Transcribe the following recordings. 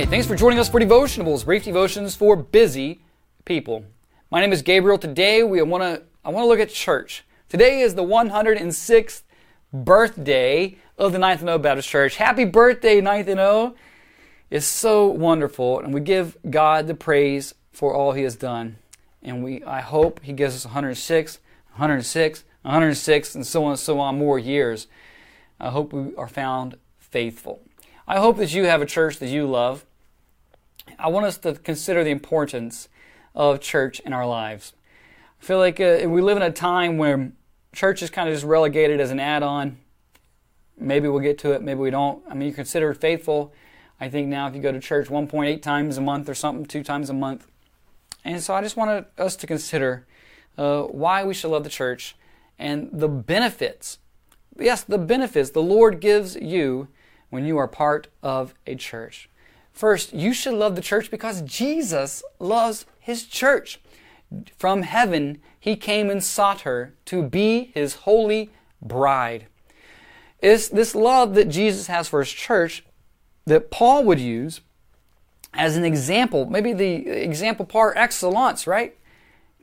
Hi, thanks for joining us for Devotionables, brief devotions for busy people. My name is Gabriel. Today we want to I want to look at church. Today is the 106th birthday of the Ninth and O Baptist Church. Happy birthday, Ninth and O! It's so wonderful, and we give God the praise for all He has done. And we I hope He gives us 106, 106, 106, and so on and so on more years. I hope we are found faithful. I hope that you have a church that you love. I want us to consider the importance of church in our lives. I feel like uh, we live in a time where church is kind of just relegated as an add on. Maybe we'll get to it, maybe we don't. I mean, you consider faithful. I think now if you go to church 1.8 times a month or something, two times a month. And so I just wanted us to consider uh, why we should love the church and the benefits. Yes, the benefits the Lord gives you when you are part of a church. First, you should love the church because Jesus loves his church. From heaven, he came and sought her to be his holy bride. It's this love that Jesus has for his church that Paul would use as an example, maybe the example par excellence, right?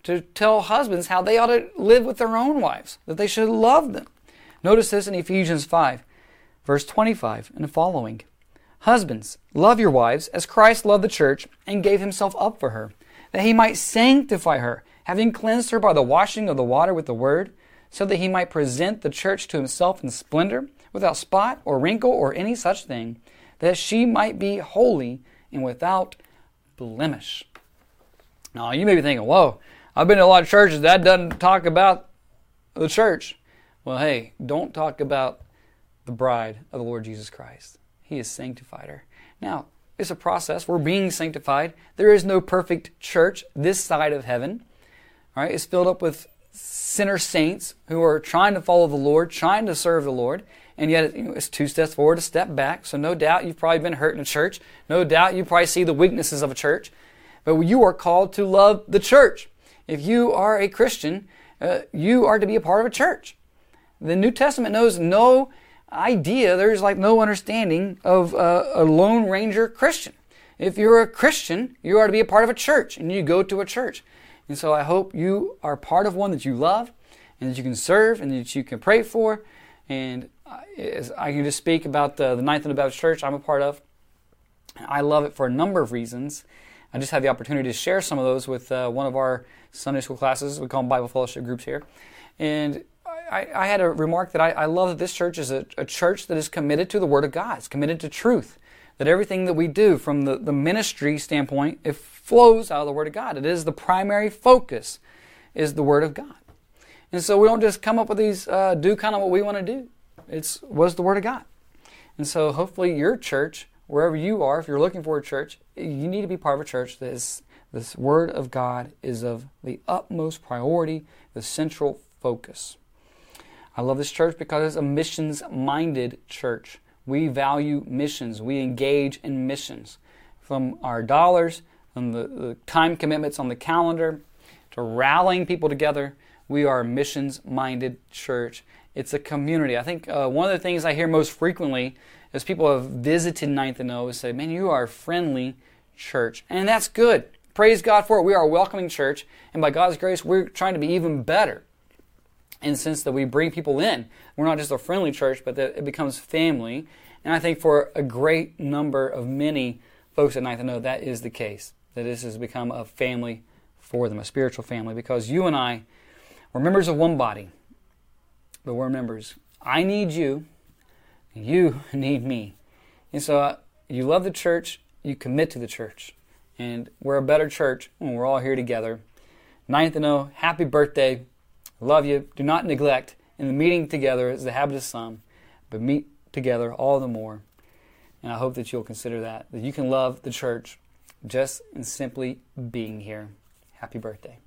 To tell husbands how they ought to live with their own wives, that they should love them. Notice this in Ephesians 5. Verse 25 and following. Husbands, love your wives as Christ loved the church and gave himself up for her, that he might sanctify her, having cleansed her by the washing of the water with the word, so that he might present the church to himself in splendor, without spot or wrinkle or any such thing, that she might be holy and without blemish. Now, you may be thinking, whoa, I've been to a lot of churches that doesn't talk about the church. Well, hey, don't talk about the bride of the Lord Jesus Christ. He has sanctified her. Now, it's a process. We're being sanctified. There is no perfect church this side of heaven. All right, it's filled up with sinner saints who are trying to follow the Lord, trying to serve the Lord, and yet it's two steps forward, a step back. So no doubt you've probably been hurt in a church. No doubt you probably see the weaknesses of a church. But you are called to love the church. If you are a Christian, uh, you are to be a part of a church. The New Testament knows no idea, there's like no understanding of a, a Lone Ranger Christian. If you're a Christian, you are to be a part of a church and you go to a church. And so I hope you are part of one that you love and that you can serve and that you can pray for. And I can just speak about the, the Ninth and Baptist Church I'm a part of. I love it for a number of reasons. I just had the opportunity to share some of those with uh, one of our Sunday school classes. We call them Bible fellowship groups here. And I, I had a remark that I, I love that this church is a, a, church that is committed to the Word of God. It's committed to truth. That everything that we do from the, the ministry standpoint, it flows out of the Word of God. It is the primary focus, is the Word of God. And so we don't just come up with these, uh, do kind of what we want to do. It's was the Word of God. And so hopefully your church, wherever you are, if you're looking for a church, you need to be part of a church that is, this Word of God is of the utmost priority, the central focus. I love this church because it's a missions minded church. We value missions, we engage in missions. From our dollars, from the, the time commitments on the calendar, to rallying people together, we are a missions minded church. It's a community. I think uh, one of the things I hear most frequently is people have visited Ninth and O and say, Man, you are a friendly church. And that's good. Praise God for it. We are a welcoming church, and by God's grace, we're trying to be even better in the sense that we bring people in. We're not just a friendly church, but that it becomes family. And I think for a great number of many folks at Ninth and O, that is the case. That this has become a family for them, a spiritual family, because you and I, we're members of one body, but we're members. I need you, you need me. And so uh, you love the church, you commit to the church. And we're a better church when we're all here together. Ninth and O, happy birthday. Love you. Do not neglect in the meeting together as the habit of some, but meet together all the more. And I hope that you'll consider that, that you can love the church just in simply being here. Happy birthday.